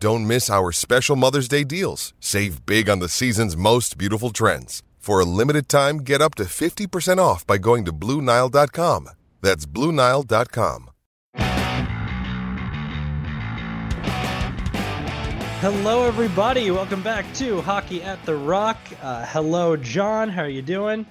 Don't miss our special Mother's Day deals. Save big on the season's most beautiful trends. For a limited time, get up to 50% off by going to BlueNile.com. That's BlueNile.com. Hello, everybody. Welcome back to Hockey at the Rock. Uh, hello, John. How are you doing?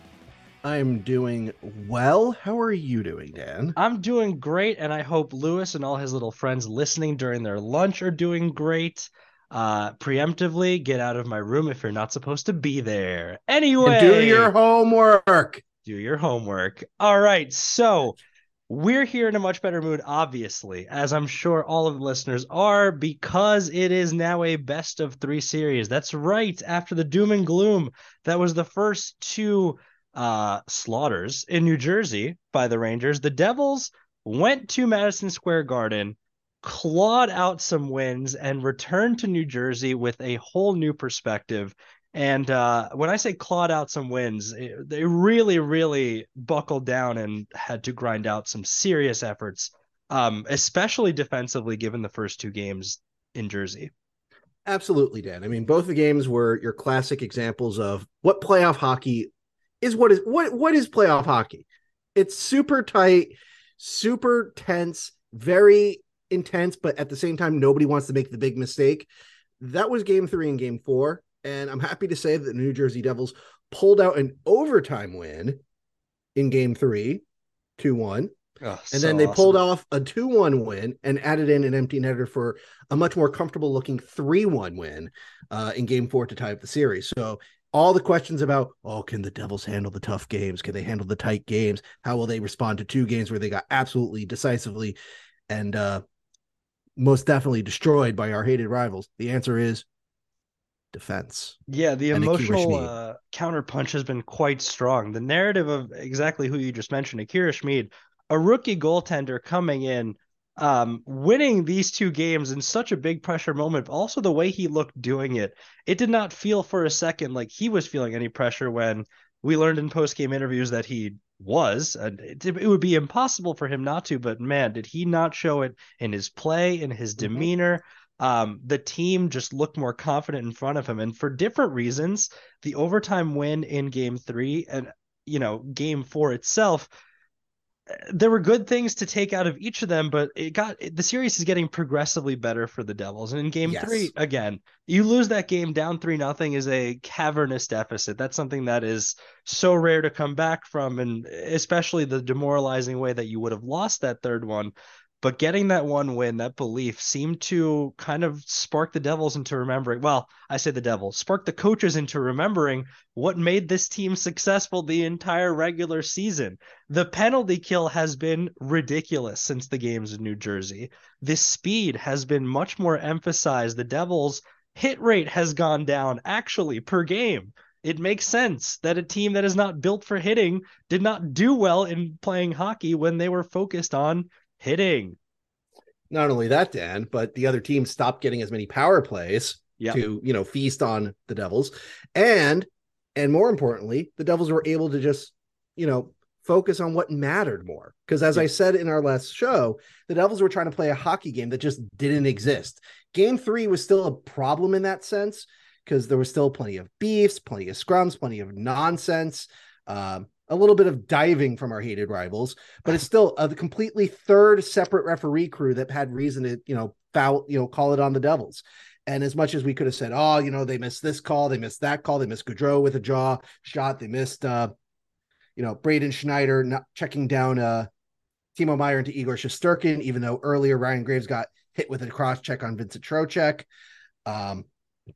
I'm doing well. How are you doing, Dan? I'm doing great, and I hope Lewis and all his little friends listening during their lunch are doing great. Uh, preemptively, get out of my room if you're not supposed to be there. Anyway, do your homework. do your homework. All right, so we're here in a much better mood, obviously, as I'm sure all of the listeners are, because it is now a best of three series. That's right. After the doom and gloom, that was the first two uh, slaughters in New Jersey by the Rangers. The Devils went to Madison Square Garden, clawed out some wins, and returned to New Jersey with a whole new perspective. And uh, when I say clawed out some wins, it- they really, really buckled down and had to grind out some serious efforts, um, especially defensively, given the first two games in Jersey. Absolutely, Dan. I mean, both the games were your classic examples of what playoff hockey is. What is what what is playoff hockey? It's super tight, super tense, very intense, but at the same time, nobody wants to make the big mistake. That was game three and game four. And I'm happy to say that the New Jersey Devils pulled out an overtime win in game three, 2 1. And then they pulled off a 2 1 win and added in an empty netter for a much more comfortable looking 3 1 win uh, in game four to tie up the series. So, all the questions about, oh, can the Devils handle the tough games? Can they handle the tight games? How will they respond to two games where they got absolutely decisively and uh, most definitely destroyed by our hated rivals? The answer is defense. Yeah, the and emotional uh, counterpunch has been quite strong. The narrative of exactly who you just mentioned, Akira Schmid, a rookie goaltender coming in, um, winning these two games in such a big pressure moment, but also the way he looked doing it. It did not feel for a second like he was feeling any pressure when we learned in post game interviews that he was. And it, it would be impossible for him not to, but man, did he not show it in his play, in his Mhm. demeanor. Um, the team just looked more confident in front of him, and for different reasons, the overtime win in Game Three and you know Game Four itself, there were good things to take out of each of them, but it got the series is getting progressively better for the Devils. And in Game Yes. Three, again, you lose that game down three nothing is a cavernous deficit. That's something that is so rare to come back from, and especially the demoralizing way that you would have lost that third one. But getting that one win, that belief seemed to kind of spark the Devils into remembering. Well, I say the Devils, spark the coaches into remembering what made this team successful the entire regular season. The penalty kill has been ridiculous since the games in New Jersey. The speed has been much more emphasized. The Devils' hit rate has gone down actually per game it makes sense that a team that is not built for hitting did not do well in playing hockey when they were focused on hitting. Not only that, Dan, but the other team stopped getting as many power plays Yep. to, you know, feast on the Devils. And and more importantly, the Devils were able to just, you know, focus on what mattered more. Because as I said in our last show, the Devils were trying to play a hockey game that just didn't exist. Game three was still a problem in that sense because there was still plenty of beefs, plenty of scrums, plenty of nonsense. Um, a little bit of diving from our hated rivals, but it's still a completely third separate referee crew that had reason to, you know, foul, you know, call it on the Devils. And as much as we could have said, oh, you know, they missed this call, they missed that call, they missed Goodrow with a jaw shot, they missed, uh, you know, Braden Schneider not checking down uh, Timo Meier into Igor Shesterkin, even though earlier Ryan Graves got hit with a cross check on Vincent Trocheck. Um,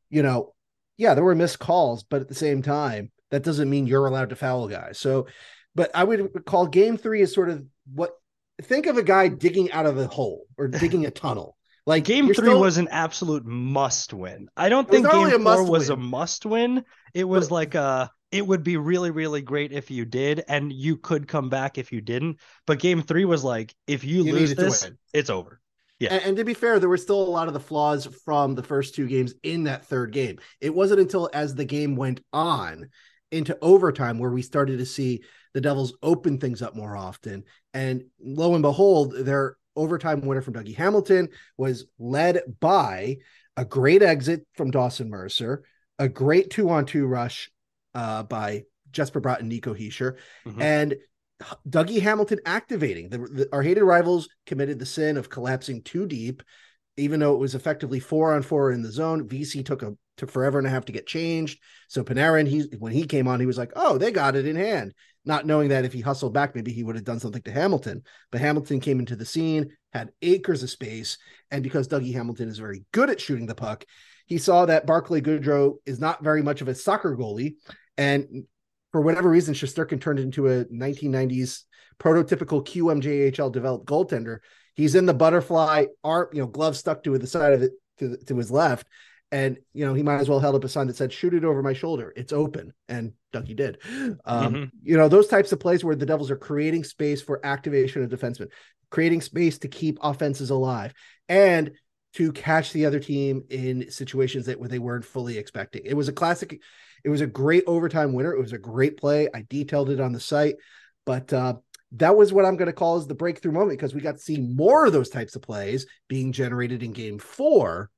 you know, yeah, there were missed calls, but at the same time, that doesn't mean you're allowed to foul guys. So, but I would call game three is sort of what think of a guy digging out of a hole or digging a tunnel. Like Game three still- was an absolute must win. I don't think game four was a must win. It was but- like a it would be really, really great if you did, and you could come back if you didn't. But game three was like, if you, You lose this, it's over. Yeah. And, and to be fair, there were still a lot of the flaws from the first two games in that third game. It wasn't until as the game went on into overtime where we started to see the Devils open things up more often. And lo and behold, their overtime winner from Dougie Hamilton was led by a great exit from Dawson Mercer, a great two on two rush uh, by Jesper Bratt and Nico Hischier, Mhm. and Dougie Hamilton activating. The, the- our hated rivals committed the sin of collapsing too deep, even though it was effectively four on four in the zone. VC took a took forever and a half to get changed. So Panarin, he when he came on, he was like, "Oh, they got it in hand," not knowing that if he hustled back, maybe he would have done something to Hamilton. But Hamilton came into the scene, had acres of space, and because Dougie Hamilton is very good at shooting the puck, he saw that Barclay Goodrow is not very much of a soccer goalie, and for whatever reason, Shesterkin turned into a 1990s prototypical QMJHL developed goaltender. He's in the butterfly arm, you know, glove stuck to the side of it to, to his left. And, you know, he might as well held up a sign that said, shoot it over my shoulder. It's open. And Dougie did. Um, Mhm. You know, those types of plays where the Devils are creating space for activation of defensemen, creating space to keep offenses alive and to catch the other team in situations that where they weren't fully expecting. It was a classic it was a great overtime winner. It was a great play. I detailed it on the site, but uh, that was what I'm going to call as the breakthrough moment because we got to see more of those types of plays being generated in game four.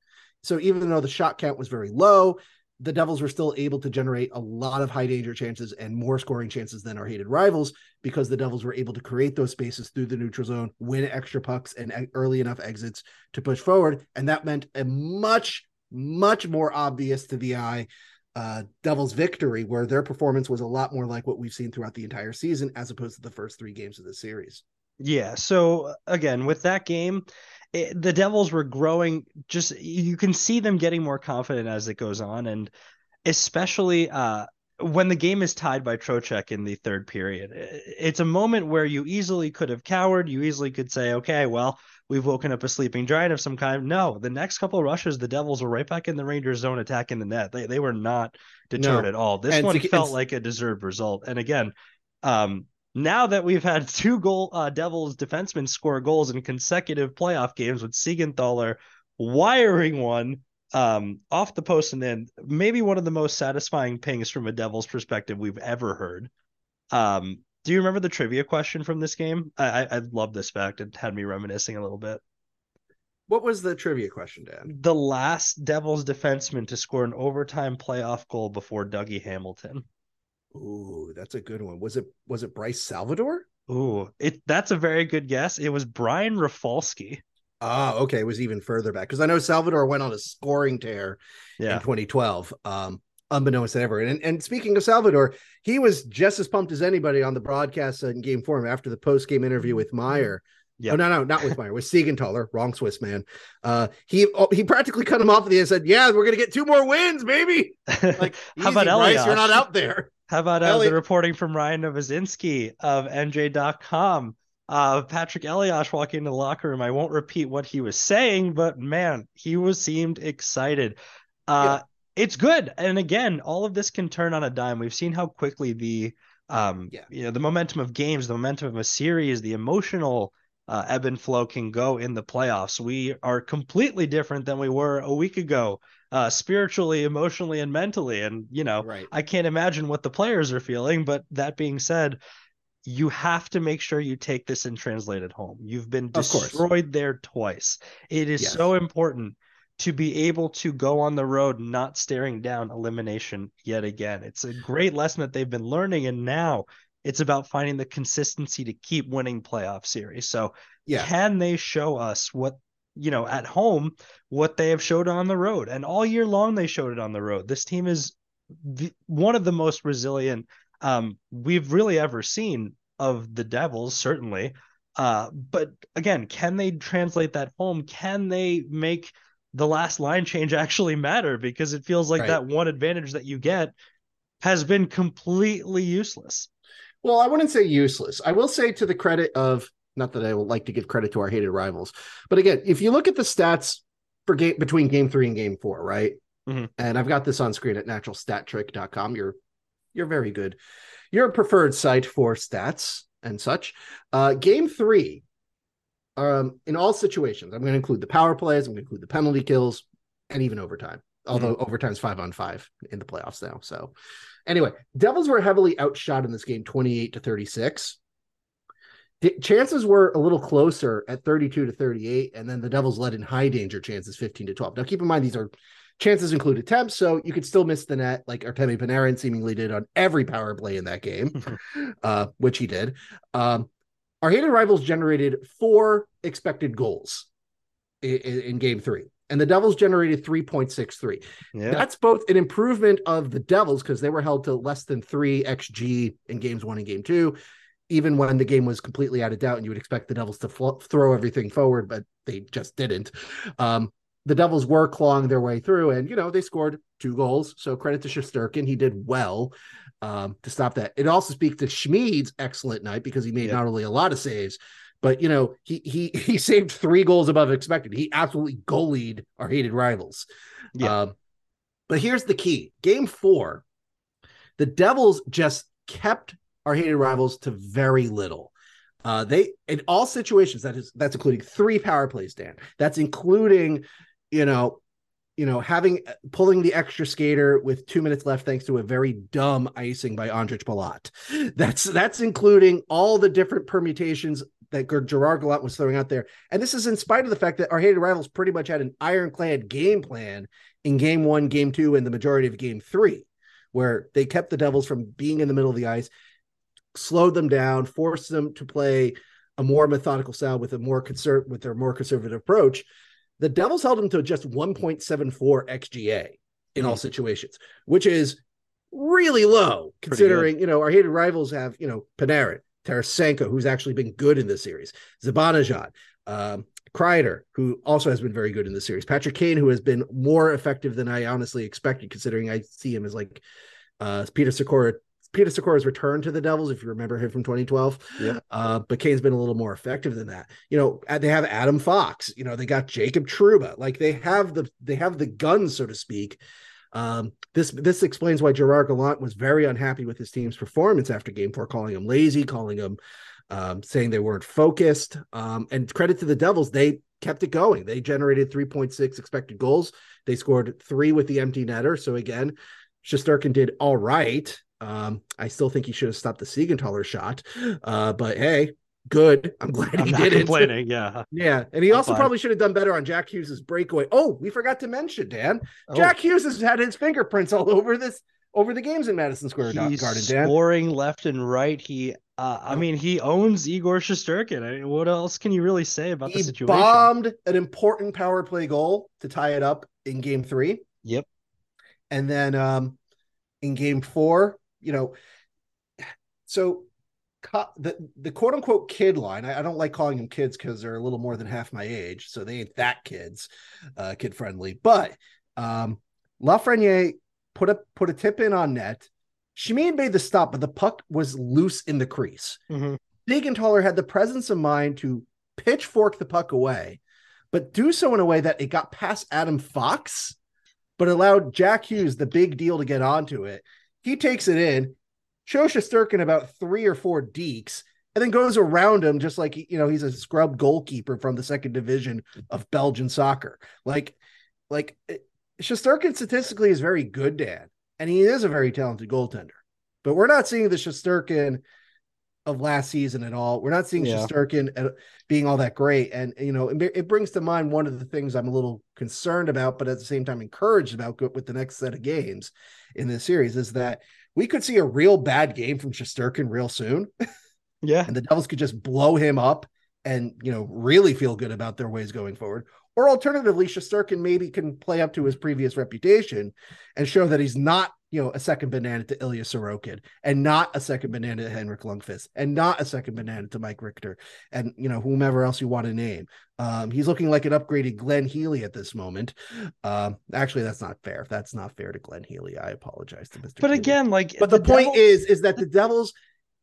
So even though the shot count was very low, the Devils were still able to generate a lot of high danger chances and more scoring chances than our hated rivals because the Devils were able to create those spaces through the neutral zone, win extra pucks and early enough exits to push forward. And that meant a much, much more obvious to the eye uh, Devils victory, where their performance was a lot more like what we've seen throughout the entire season, as opposed to the first three games of the series. Yeah. So again, with that game, it, the Devils were growing. Just you can see them getting more confident as it goes on, and especially uh, when the game is tied by Trocheck in the third period. It's a moment where you easily could have cowered. You easily could say, "Okay, well, we've woken up a sleeping giant of some kind." No, the next couple of rushes, the Devils were right back in the Rangers zone attacking the net. They they were not deterred No. at all. This And one to- felt like a deserved result. And again, um, now that we've had two goal uh, Devils defensemen score goals in consecutive playoff games with Siegenthaler wiring one um, off the post and in, maybe one of the most satisfying pings from a Devils perspective we've ever heard. Um, do you remember the trivia question from this game? I, I, I love this fact. It had me reminiscing a little bit. What was the trivia question, Dan? The last Devils defenseman to score an overtime playoff goal before Dougie Hamilton. Ooh, that's a good one. Was it was it Bryce Salvador? Ooh, it that's a very good guess. It was Brian Rafalski. Oh, okay. It was even further back because I know Salvador went on a scoring tear in 2012, um, unbeknownst to everyone. And, and speaking of Salvador, he was just as pumped as anybody on the broadcast in game form after the post game interview with Meier Yeah. Oh no, no, not with Meier. With Siegenthaler, wrong Swiss man. Uh, he oh, he practically cut him off at the end and said, "Yeah, we're gonna get two more wins, baby." Like, How about Elias? You're not out there. How about uh, the reporting from Ryan Novozinsky of NJ.com? Uh, Patrik Elias walking into the locker room. I won't repeat what he was saying, but man, he was seemed excited. Uh, It's good, and again, all of this can turn on a dime. We've seen how quickly the um, Yeah. you know, the momentum of games, the momentum of a series, the emotional uh, ebb and flow can go in the playoffs. We are completely different than we were a week ago, uh, spiritually, emotionally, and mentally. And you know, Right. I can't imagine what the players are feeling. But that being said, you have to make sure you take this and translate it home. You've been destroyed there twice. It is Yes. so important to be able to go on the road not staring down elimination yet again. It's a great lesson that they've been learning. And now it's about finding the consistency to keep winning playoff series. So Yeah. can they show us what you know at home what they have showed on the road and all year long they showed it on the road this team is the, one of the most resilient um we've really ever seen of the devils certainly uh but again can they translate that home can they make the last line change actually matter because it feels like Right. that one advantage that you get has been completely useless Well, I wouldn't say useless. I will say to the credit of not that I would like to give credit to our hated rivals, but again, if you look at the stats for game between game three and game four, right? Mhm. And I've got this on screen at naturalstattrick.com. You're you're very good. You're a preferred site for stats and such. Uh game three, um, in all situations, I'm going to include the power plays, I'm going to include the penalty kills, and even overtime. Although overtime's five on five in the playoffs now. So Anyway, Devils were heavily outshot in this game, 28 to 36. The chances were a little closer at 32 to 38, and then the Devils led in high danger chances, 15 to 12. Now, keep in mind, these are chances include attempts, so you could still miss the net, like Artemi Panarin seemingly did on every power play in that game, uh, which he did. Um, our hated rivals generated four expected goals in, in game three, and the Devils generated 3.63. yeah That's both an improvement of the Devils because they were held to less than three XG in games one and game two, even when the game was completely out of doubt, and you would expect the Devils to fl- throw everything forward, but they just didn't. Um, the Devils were clawing their way through, and you know they scored two goals. So credit to Shesterkin, he did well um, to stop that. It also speaks to Schmid's excellent night because he made Yeah. not only a lot of saves, but you know he he he saved three goals above expected. He absolutely goalied our hated rivals. Yeah. Um, but here's the key: Game four, the Devils just kept our hated rivals to very little. Uh, they in all situations that is that's including three power plays, Dan. That's including, you know, you know, having uh, pulling the extra skater with two minutes left, thanks to a very dumb icing by Ondrej Palat. That's that's including all the different permutations that Gerard Gallant was throwing out there. And this is in spite of the fact that our hated rivals pretty much had an ironclad game plan in game one, game two, and the majority of game three, where they kept the Devils from being in the middle of the ice, slowed them down, forced them to play a more methodical style with a more conserv- with their more conservative approach. The Devils held him to just 1.74 xGA in all situations, which is really low considering, you know, our hated rivals have, you know, Panarin, Tarasenko, who's actually been good in this series, Zibanejad, um, Kreider, who also has been very good in the series, Patrick Kane, who has been more effective than I honestly expected, considering I see him as like uh, Peter Sykora. Peter Sykora's return to the Devils, if you remember him from 2012. Yeah. Uh, but Kane's been a little more effective than that. You know, uh, they have Adam Fox. You know, they got Jacob Trouba. Like they have the they have the guns, so to speak. Um, this this explains why Gerard Gallant was very unhappy with his team's performance after Game Four, calling him lazy, calling him um, saying they weren't focused. Um, and credit to the Devils, they kept it going. They generated 3.6 expected goals. They scored three with the empty netter. So again, Shesterkin did all right. Um, I still think he should have stopped the Siegenthaler shot. Uh, but hey, good. I'm glad I'm he did it. complaining. Yeah. Yeah, and he I'm also fine. probably should have done better on Jack Hughes's breakaway. Oh, we forgot to mention, Dan. Oh. Jack Hughes has had his fingerprints all over this over the games in Madison Square He's Garden, Dan. scoring left and right. He, uh, I mean, he owns Igor Shesterkin. I mean, what else can you really say about the situation? He situation? bombed an important power play goal to tie it up in game three. Yep. And then um in game four, you know, so the the quote unquote kid line. I, I don't like calling them kids because they're a little more than half my age, so they ain't that kids, uh, kid friendly. But um, Lafreniere put a put a tip in on net. Schmid made the stop, but the puck was loose in the crease. Mhm. Siegenthaler had the presence of mind to pitchfork the puck away, but do so in a way that it got past Adam Fox, but allowed Jack Hughes, the big deal, to get onto it. He takes it in, shows Sturkin about three or four deeks, and then goes around him just like you know he's a scrub goalkeeper from the second division of Belgian soccer. Like, like Shesterkin statistically is very good, Dan, and he is a very talented goaltender. But we're not seeing the Shesterkin of last season at all. We're not seeing Yeah. Shesterkin being all that great. And you know, it, it brings to mind one of the things I'm a little concerned about, but at the same time encouraged about with the next set of games in this series is that we could see a real bad game from Shesterkin real soon, Yeah. and the Devils could just blow him up and you know really feel good about their ways going forward. Or alternatively, Shesterkin maybe can play up to his previous reputation and show that he's not, you know, a second banana to Ilya Sorokin and not a second banana to Henrik Lundqvist and not a second banana to Mike Richter and, you know, whomever else you want to name. Um, he's looking like an upgraded Glenn Healy at this moment. Um, actually, that's not fair. That's not fair to Glenn Healy. I apologize to Mr. But Healy. again, like But the, point Devils- is, is that the Devils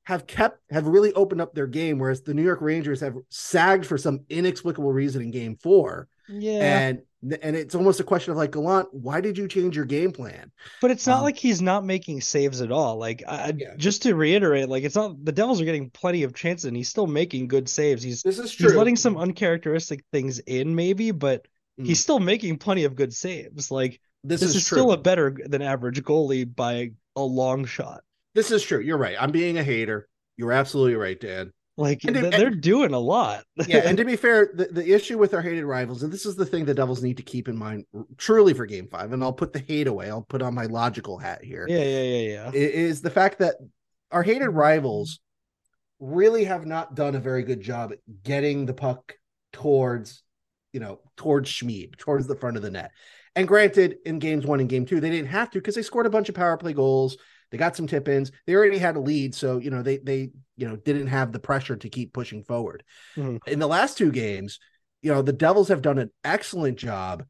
have kept have really opened up their game, whereas the New York Rangers have sagged for some inexplicable reason in Game Four, yeah. and and it's almost a question of like Gallant, why did you change your game plan? But it's not Um, like he's not making saves at all. Like, I, Yeah. just to reiterate, like it's not the Devils are getting plenty of chances, and he's still making good saves. He's This is true. he's letting some uncharacteristic things in, maybe, but Mm. he's still making plenty of good saves. Like This, this, is, is, still a better than average goalie by a long shot. this is true. You're right. I'm being a hater. You're absolutely right, Dan. Like And they're doing a lot. yeah, and to be fair, the, the issue with our hated rivals, and this is the thing the Devils need to keep in mind truly for game five, and I'll put the hate away. I'll put on my logical hat here. yeah, yeah, yeah, yeah. is the fact that our hated rivals really have not done a very good job at getting the puck towards, you know, towards Schmid, towards the front of the net. And granted, in games one and game two, they didn't have to because they scored a bunch of power play goals. They got some tip ins. They already had a lead, so you know they they you know didn't have the pressure to keep pushing forward. Mhm. In the last two games, you know the Devils have done an excellent job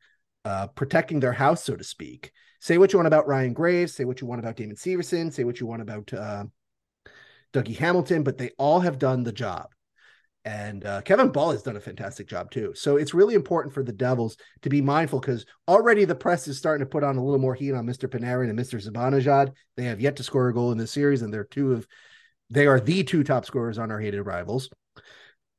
uh, protecting their house, so to speak. Say what you want about Ryan Graves, say what you want about Damon Severson, say what you want about uh, Dougie Hamilton, but they all have done the job. And uh, Kevin Bahl has done a fantastic job too. So it's really important for the Devils to be mindful because already the press is starting to put on a little more heat on Mr. Panarin and Mr. Zibanejad. They have yet to score a goal in this series, and they're two of they are the two top scorers on our hated rivals.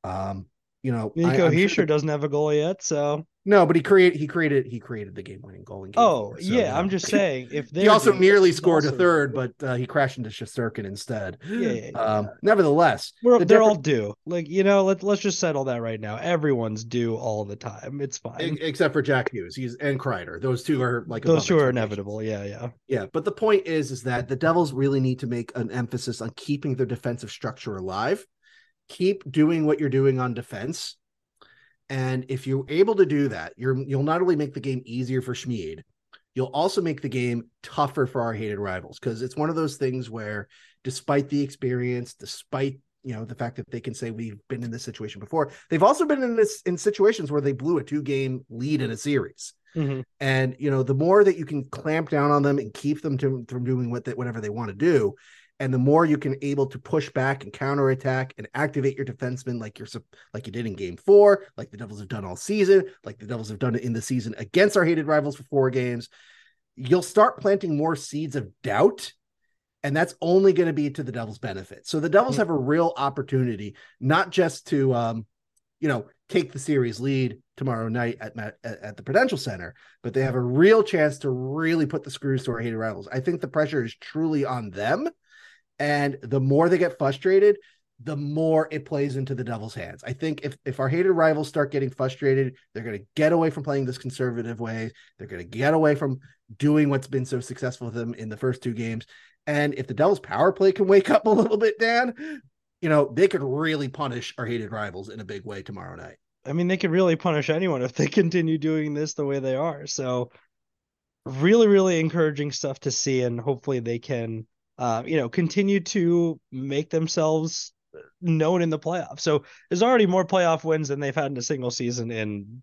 Um, you know, Nico I'm sure doesn't have a goal yet, so no, but he created he created he created the game winning goal in game oh four, so, yeah, you I'm just saying if he also nearly scored a third, but uh, he crashed into Shesterkin instead. Yeah, yeah, yeah. Um, nevertheless, We're, the they're different- all due. Like you know, let let's just settle that right now. Everyone's due all the time. It's fine. e- except for Jack Hughes, he's and Kreider. Those two are like Those two are inevitable. Yeah, yeah. Yeah, but the point is, is that the Devils really need to make an emphasis on keeping their defensive structure alive. Keep doing what you're doing on defense, and if you're able to do that, you're you'll not only make the game easier for Schmid, you'll also make the game tougher for our hated rivals because it's one of those things where, despite the experience, despite you know the fact that they can say we've been in this situation before, they've also been in this in situations where they blew a two game lead in a series. Mhm. And you know, the more that you can clamp down on them and keep them to, from doing what they, whatever they want to do, and the more you can able to push back and counterattack and activate your defensemen like you're like you did in Game Four, like the Devils have done all season, like the Devils have done it in the season against our hated rivals for four games, you'll start planting more seeds of doubt. And that's only going to be to the Devils' benefit. So the Devils have a real opportunity, not just to um, you know, take the series lead tomorrow night at, at at the Prudential Center, but they have a real chance to really put the screws to our hated rivals. I think the pressure is truly on them, and the more they get frustrated, the more it plays into the Devils' hands. I think if if our hated rivals start getting frustrated, they're going to get away from playing this conservative way. They're going to get away from doing what's been so successful with them in the first two games. And if the Devils' power play can wake up a little bit, Dan, you know, they could really punish our hated rivals in a big way tomorrow night. I mean, they could really punish anyone if they continue doing this the way they are. So, really, really encouraging stuff to see, and hopefully they can, uh, you know, continue to make themselves known in the playoffs. So there's already more playoff wins than they've had in a single season in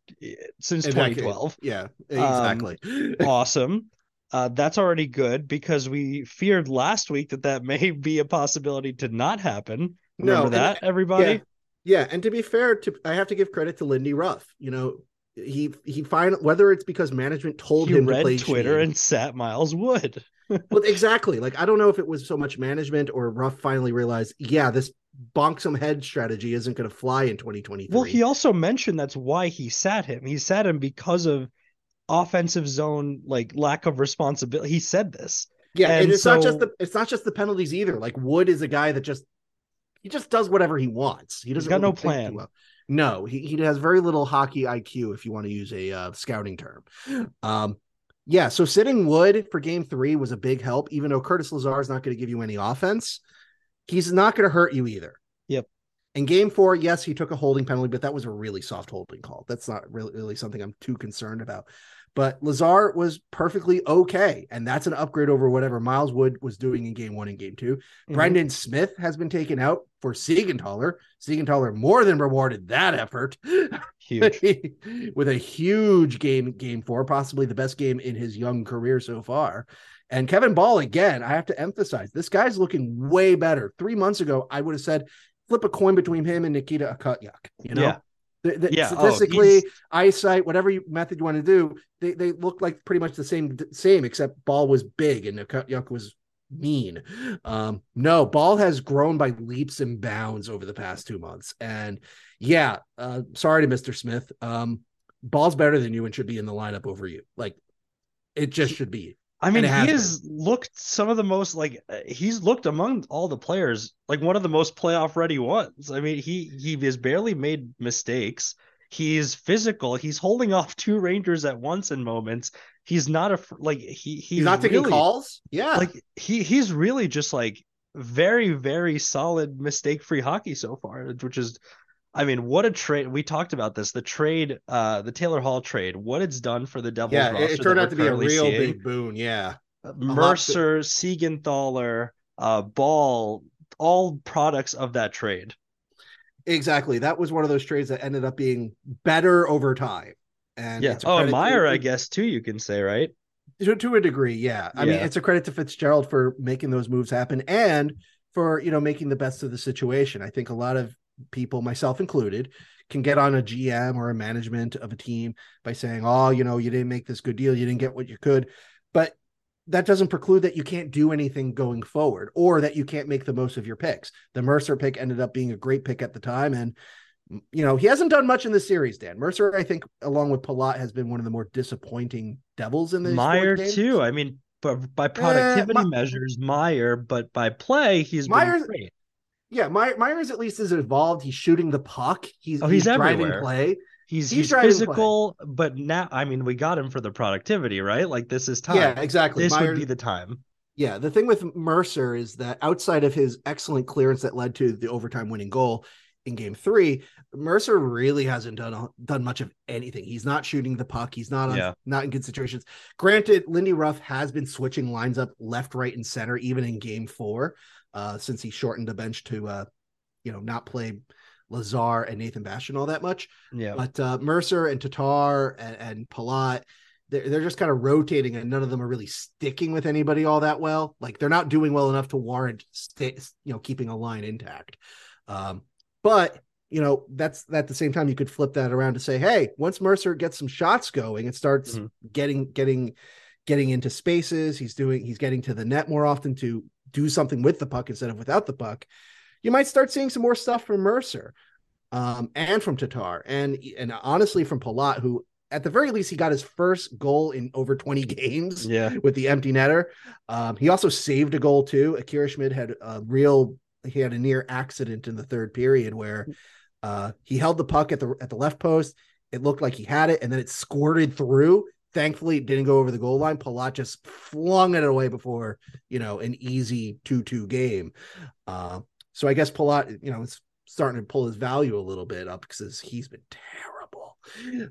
since 2012. Yeah, exactly. Um, awesome. Uh, that's already good because we feared last week that that may be a possibility to not happen. Remember No, that, and- everybody? Yeah, yeah, and to be fair, to I have to give credit to Lindy Ruff. You know, he he find whether it's because management told He him to read play Twitter Sheen. and sat Miles Wood. well, exactly. Like I don't know if it was so much management or Ruff finally realized, yeah, this bonk some head strategy isn't going to fly in 2023. Well, he also mentioned that's why he sat him. He sat him because of offensive zone like lack of responsibility. He said this. yeah, and, and it's not just so- the it's not just the penalties either. Like Wood is a guy that just he just does whatever he wants. He doesn't got no really too plan. well. No, he, he has very little hockey IQ, if you want to use a uh, scouting term. Um, yeah, so sitting Wood for game three was a big help, even though Curtis Lazar is not going to give you any offense. He's not going to hurt you either. Yep. In game four, yes, he took a holding penalty, but that was a really soft holding call. That's not really, really something I'm too concerned about. But Lazar was perfectly okay. And that's an upgrade over whatever Miles Wood was doing in game one and game 2 Mhm. Brendan Smith has been taken out for Siegenthaler. Siegenthaler more than rewarded that effort Huge. with a huge game, game four, possibly the best game in his young career so far. And Kevin Bahl, again, I have to emphasize this guy's looking way better. Three months ago, I would have said flip a coin between him and Nikita Okhotiuk. You know, Yeah. The- the- Yeah, oh, statistically, he's- eyesight, whatever you, method you want to do, they they look like pretty much the same same, except Bahl was big and Okhotiuk was mean. Um, no, Bahl has grown by leaps and bounds over the past two months, and yeah, uh, sorry to Mr. Smith. Um, Bahl's better than you and should be in the lineup over you. Like it just should be. I mean, he has has looked some of the most like uh, he's looked among all the players like one of the most playoff ready ones. I mean, he he has barely made mistakes. He's physical. He's holding off two Rangers at once in moments. He's not a like he he's, He's, not taking calls. Yeah, Like he he's really just like very very solid mistake free hockey so far, which is. I mean, what a trade! We talked about this. The trade, uh, the Taylor Hall trade, what it's done for the Devils yeah, roster. it, it turned out to be a real seeing. big boon. Yeah, lot Mercer, Siegenthaler, uh, Bahl, all products of that trade. exactly. That was one of those trades that ended up being better over time. And yeah. it's Oh, and to- Meier, I guess too. You can say right. to, to a degree yeah i mean it's a credit to fitzgerald for making those moves happen and for you know making the best of the situation i think a lot of people myself included can get on a gm or a management of a team by saying oh you know you didn't make this good deal you didn't get what you could but that doesn't preclude that you can't do anything going forward or that you can't make the most of your picks the mercer pick ended up being a great pick at the time and you know, he hasn't done much in the series, Dan. Mercer, I think, along with Palat, has been one of the more disappointing devils in the Meier too. I mean, by productivity Eh, My- measures, Meier, but by play, he's Meier's- been great. Yeah, Meier, Myers at least is involved. He's shooting the puck. He's, Oh, he's driving everywhere. play. He's he's he's, driving play. physical, but now I mean, we got him for the productivity, right? Like this is time. Yeah, exactly. This Myers, would be the time. yeah, the thing with Mercer is that outside of his excellent clearance that led to the overtime winning goal in Game Three, Mercer really hasn't done done much of anything. He's not shooting the puck. He's not on, Yeah. not in good situations. Granted, Lindy Ruff has been switching lines up left, right, and center even in Game Four, uh, since he shortened the bench to, uh, you know, not play Lazar and Nathan Bastian all that much. Yeah. But uh, Mercer and Tatar and, and Palat, they're, they're just kind of rotating, and none of them are really sticking with anybody all that well. Like they're not doing well enough to warrant, stay, you know, keeping a line intact. Um, but you know, that's at the same time you could flip that around to say, hey, once Mercer gets some shots going, it starts Mhm. getting getting getting into spaces. He's doing he's getting to the net more often to do something with the puck instead of without the puck. You might start seeing some more stuff from Mercer um, and from Tatar, and and honestly from Palat, who at the very least he got his first goal in over 20 games Yeah. with the empty netter. Um, he also saved a goal too. Akira Schmid had a real he had a near accident in the third period where uh, he held the puck at the at the left post. It looked like he had it, and then it squirted through. Thankfully, it didn't go over the goal line. Palat just flung it away before you know an easy two-two game. Uh, so I guess Palat, you know, is starting to pull his value a little bit up because he's been terrible.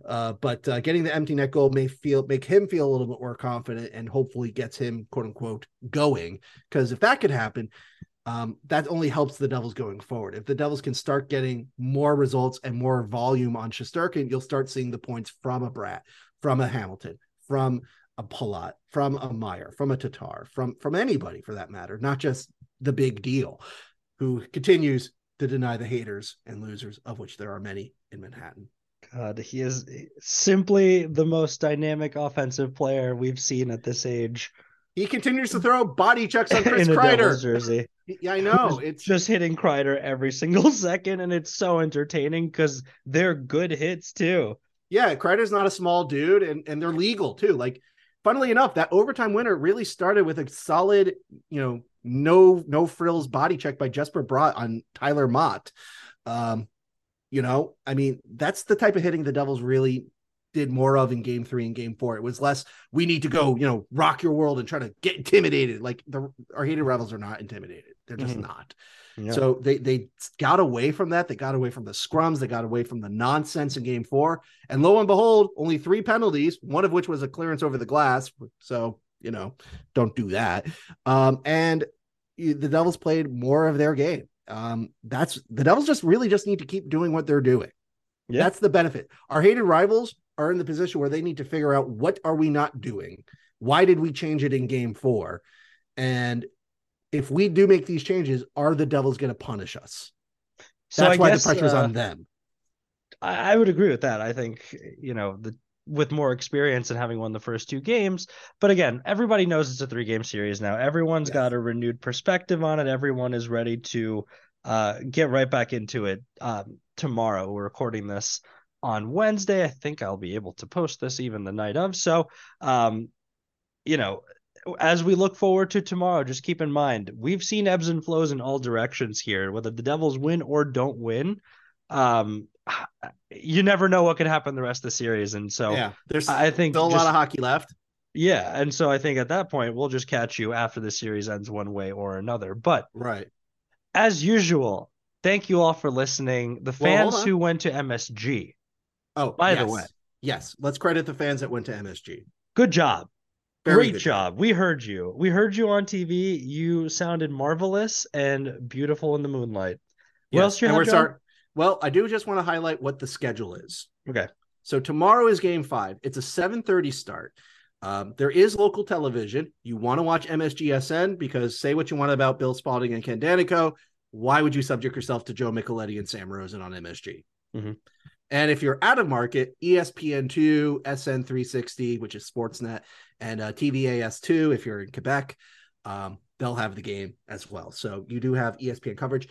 Uh, but uh, getting the empty net goal may feel make him feel a little bit more confident, and hopefully gets him quote unquote going. Because if that could happen, um, that only helps the Devils going forward. If the Devils can start getting more results and more volume on Shesterkin, you'll start seeing the points from a Bratt, from a Hamilton, from a Palat, from a Meier, from a Tatar, from from anybody for that matter, not just the big deal, who continues to deny the haters and losers, of which there are many in Manhattan. God, he is simply the most dynamic offensive player we've seen at this age. He continues to throw body checks on Chris Kreider. jersey. Yeah, I know. It's just hitting Kreider every single second, and it's so entertaining because they're good hits too. Yeah, Kreider's not a small dude, and, and they're legal too. Like, funnily enough, that overtime winner really started with a solid, you know, no no frills body check by Jesper Bratt on Tyler Motte. Um, you know, I mean, that's the type of hitting the Devils really did more of in game three and game four. It was less, we need to go, you know, rock your world and try to get intimidated. Like the our hated rivals are not intimidated. They're just mm-hmm. not. Yeah. So they they got away from that. They got away from the scrums. They got away from the nonsense in game four. And lo and behold, only three penalties, one of which was a clearance over the glass. So, you know, don't do that. Um, and the Devils played more of their game. Um, that's the Devils just really just need to keep doing what they're doing. Yeah. That's the benefit. Our hated rivals are in the position where they need to figure out what are we not doing? Why did we change it in game four? And if we do make these changes, are the Devils going to punish us? So That's I why guess, the pressure's uh, on them. I would agree with that. I think, you know, the with more experience and having won the first two games. But again, everybody knows it's a three game series now. Everyone's yes. got a renewed perspective on it. Everyone is ready to uh, get right back into it um, tomorrow. We're recording this on Wednesday. I think I'll be able to post this even the night of. So, um, you know, as we look forward to tomorrow, just keep in mind we've seen ebbs and flows in all directions here. Whether the Devils win or don't win, um, you never know what could happen the rest of the series. And so, yeah, there's I think still a just, lot of hockey left. Yeah, and so I think at that point we'll just catch you after the series ends one way or another. But right, as usual, thank you all for listening. The fans well, who went to MSG Oh, by yes. the way, yes, let's credit the fans that went to MSG. Good job. Great job. We heard you. We heard you on TV. You sounded marvelous and beautiful in the moonlight. What yes. else you have? Start, well, I do just want to highlight what the schedule is. Okay. So tomorrow is game five. It's a 7:30 start. Um, there is local television. You want to watch MSGSN because say what you want about Bill Spaulding and Ken Daneyko. Why would you subject yourself to Joe Micheletti and Sam Rosen on MSG? Mm-hmm. And if you're out of market, ESPN2, SN360, which is Sportsnet, and uh, TVAS2, if you're in Quebec, um, they'll have the game as well. So you do have ESPN coverage.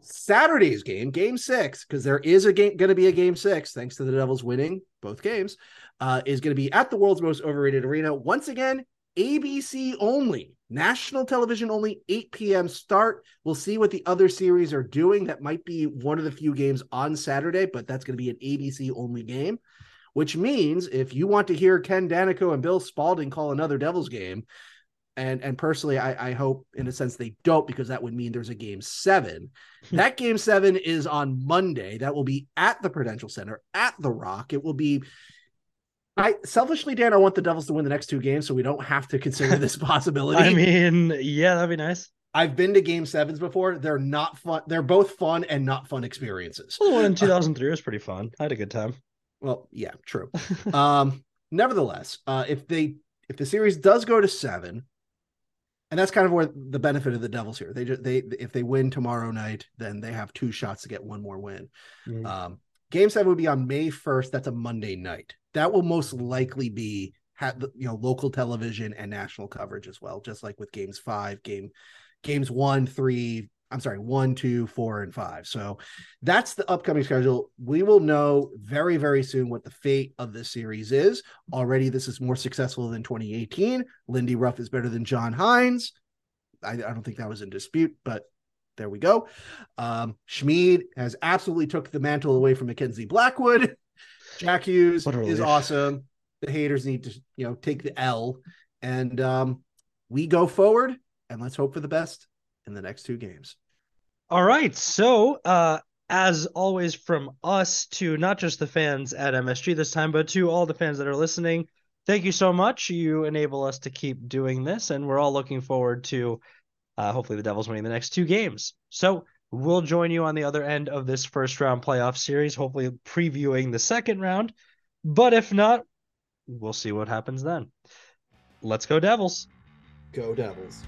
Saturday's game, game six, because there is a game going to be a game six, thanks to the Devils winning both games, uh, is going to be at the world's most overrated arena. Once again, ABC only, national television only, 8 p.m. start. We'll see what the other series are doing. That might be one of the few games on Saturday, but that's going to be an ABC only game, which means if you want to hear Ken Daneyko and Bill Spaulding call another Devils game, and and personally, I, I hope in a sense they don't because that would mean there's a game seven. Hmm. that game seven is on Monday. That will be at the Prudential Center at the Rock. It will be I selfishly, Dan, I want the Devils to win the next two games, so we don't have to consider this possibility. I mean, yeah, that'd be nice. I've been to game sevens before. They're not fun. They're both fun and not fun experiences. Well, the one in 2003 was pretty fun. I had a good time. Well, yeah, true. um, nevertheless, uh, if they if the series does go to seven, and that's kind of where the benefit of the Devils here. They just they if they win tomorrow night, then they have two shots to get one more win. Mm. Um, game seven would be on May 1st. That's a Monday night that will most likely be you know local television and national coverage as well just like with games five game games one three i'm sorry one two four and five. So that's the upcoming schedule. We will know very very soon what the fate of this series is. Already this is more successful than 2018 lindy ruff is better than john hynes I, I don't think that was in dispute but there we go. Um schmid has absolutely took the mantle away from mackenzie blackwood Jack Hughes is awesome. The haters need to, you know, take the L, and um, we go forward, and let's hope for the best in the next two games. All right. So, uh, as always, from us to not just the fans at MSG this time, but to all the fans that are listening, thank you so much. You enable us to keep doing this, and we're all looking forward to Uh, hopefully, the Devils winning the next two games. So we'll join you on the other end of this first round playoff series, hopefully previewing the second round. But if not, we'll see what happens then. Let's go, Devils. Go Devils.